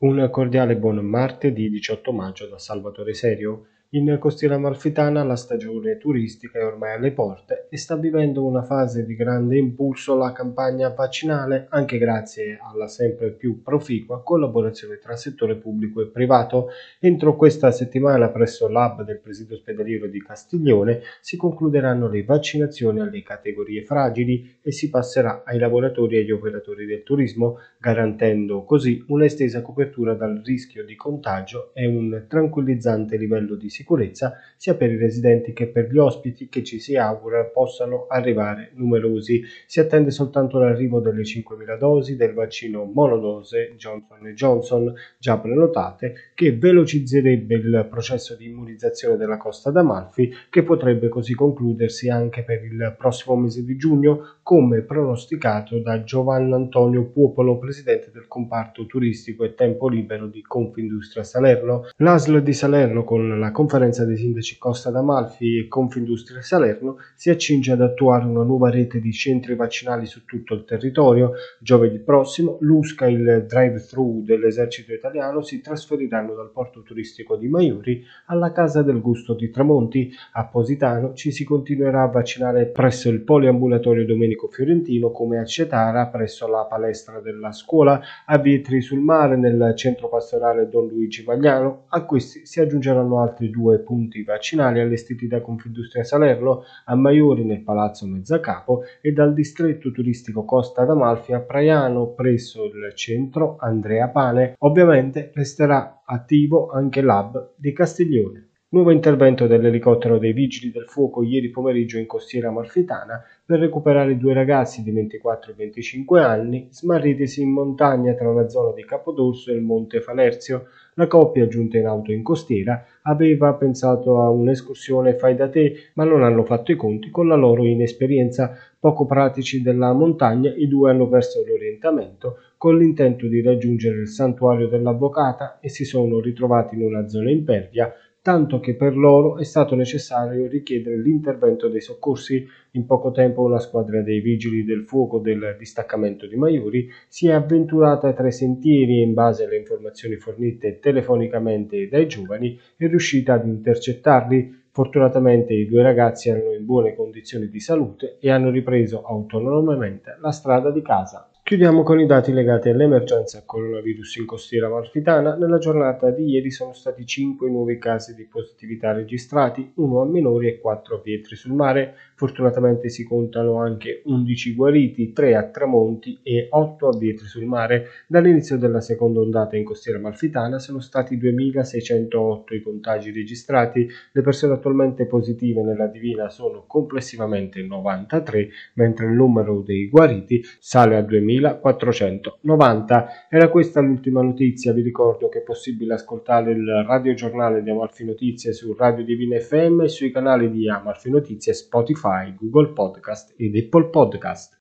Un cordiale buon martedì 18 maggio da Salvatore Serio. In Costiera Amalfitana la stagione turistica è ormai alle porte e sta vivendo una fase di grande impulso la campagna vaccinale, anche grazie alla sempre più proficua collaborazione tra settore pubblico e privato. Entro questa settimana presso l'hub del presidio ospedaliero di Castiglione si concluderanno le vaccinazioni alle categorie fragili e si passerà ai lavoratori e agli operatori del turismo, garantendo così un'estesa copertura dal rischio di contagio e un tranquillizzante livello di sicurezza sia per i residenti che per gli ospiti che ci si augura possano arrivare numerosi. Si attende soltanto l'arrivo delle 5.000 dosi del vaccino monodose Johnson Johnson già prenotate che velocizzerebbe il processo di immunizzazione della Costa d'Amalfi che potrebbe così concludersi anche per il prossimo mese di giugno come pronosticato da Giovanni Antonio Puopolo, presidente del comparto turistico e tempo libero di Confindustria Salerno. L'ASL di Salerno con la conferenza dei sindaci Costa d'Amalfi e Confindustria Salerno si accinge ad attuare una nuova rete di centri vaccinali su tutto il territorio. Giovedì prossimo l'USCA e il drive-thru dell'esercito italiano si trasferiranno dal porto turistico di Maiuri alla Casa del Gusto di Tramonti. A Positano ci si continuerà a vaccinare presso il poliambulatorio Domenico Fiorentino come a Cetara presso la palestra della scuola, a Vietri sul Mare nel centro pastorale Don Luigi Magliano. A questi si aggiungeranno altri due due punti vaccinali allestiti da Confindustria Salerno a Maiori nel Palazzo Mezzacapo e dal distretto turistico Costa d'Amalfi a Praiano presso il centro Andrea Pane. Ovviamente resterà attivo anche l'hub di Castiglione. Nuovo intervento dell'elicottero dei Vigili del Fuoco ieri pomeriggio in costiera amalfitana per recuperare due ragazzi di 24 e 25 anni smarritisi in montagna tra la zona di Capodorso e il Monte Falerzio. La coppia, giunta in auto in costiera, aveva pensato a un'escursione fai da te, ma non hanno fatto i conti con la loro inesperienza. Poco pratici della montagna, i due hanno perso l'orientamento con l'intento di raggiungere il santuario dell'avvocata e si sono ritrovati in una zona impervia tanto che per loro è stato necessario richiedere l'intervento dei soccorsi. In poco tempo una squadra dei vigili del fuoco del distaccamento di Maiuri si è avventurata tra i sentieri e in base alle informazioni fornite telefonicamente dai giovani è riuscita ad intercettarli. Fortunatamente i due ragazzi erano in buone condizioni di salute e hanno ripreso autonomamente la strada di casa. Chiudiamo con i dati legati all'emergenza coronavirus in costiera amalfitana. Nella giornata di ieri sono stati 5 nuovi casi di positività registrati, uno a minori e 4 a Pietri sul mare. Fortunatamente si contano anche 11 guariti, 3 a Tramonti e 8 a Vietri sul mare. Dall'inizio della seconda ondata in costiera amalfitana sono stati 2608 i contagi registrati. Le persone attualmente positive nella Divina sono complessivamente 93, mentre il numero dei guariti sale a 2000 2490. Era questa l'ultima notizia, vi ricordo che è possibile ascoltare il radiogiornale di Amalfi Notizie su Radio Divina FM e sui canali di Amalfi Notizie, Spotify, Google Podcast ed Apple Podcast.